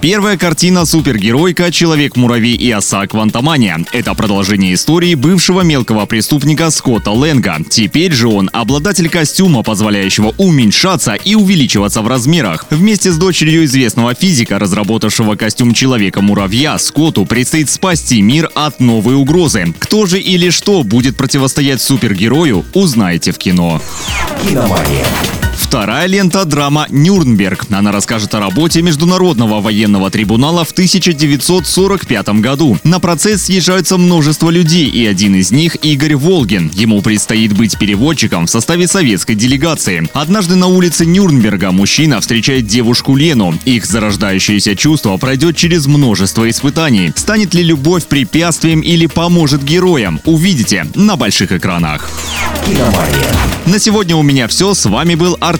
Первая картина супергеройка «Человек-муравей и оса Квантомания». Это продолжение истории бывшего мелкого преступника Скотта Лэнга. Теперь же он обладатель костюма, позволяющего уменьшаться и увеличиваться в размерах. Вместе с дочерью известного физика, разработавшего костюм Человека-муравья, Скотту предстоит спасти мир от новой угрозы. Кто же или что будет противостоять супергерою, узнаете в кино. «Киномания». Вторая лента – драма «Нюрнберг». Она расскажет о работе Международного военного трибунала в 1945 году. На процесс съезжаются множество людей, и один из них – Игорь Волгин. Ему предстоит быть переводчиком в составе советской делегации. Однажды на улице Нюрнберга мужчина встречает девушку Лену. Их зарождающееся чувство пройдет через множество испытаний. Станет ли любовь препятствием или поможет героям? Увидите на больших экранах. «Киномания». На сегодня у меня все. С вами был Артем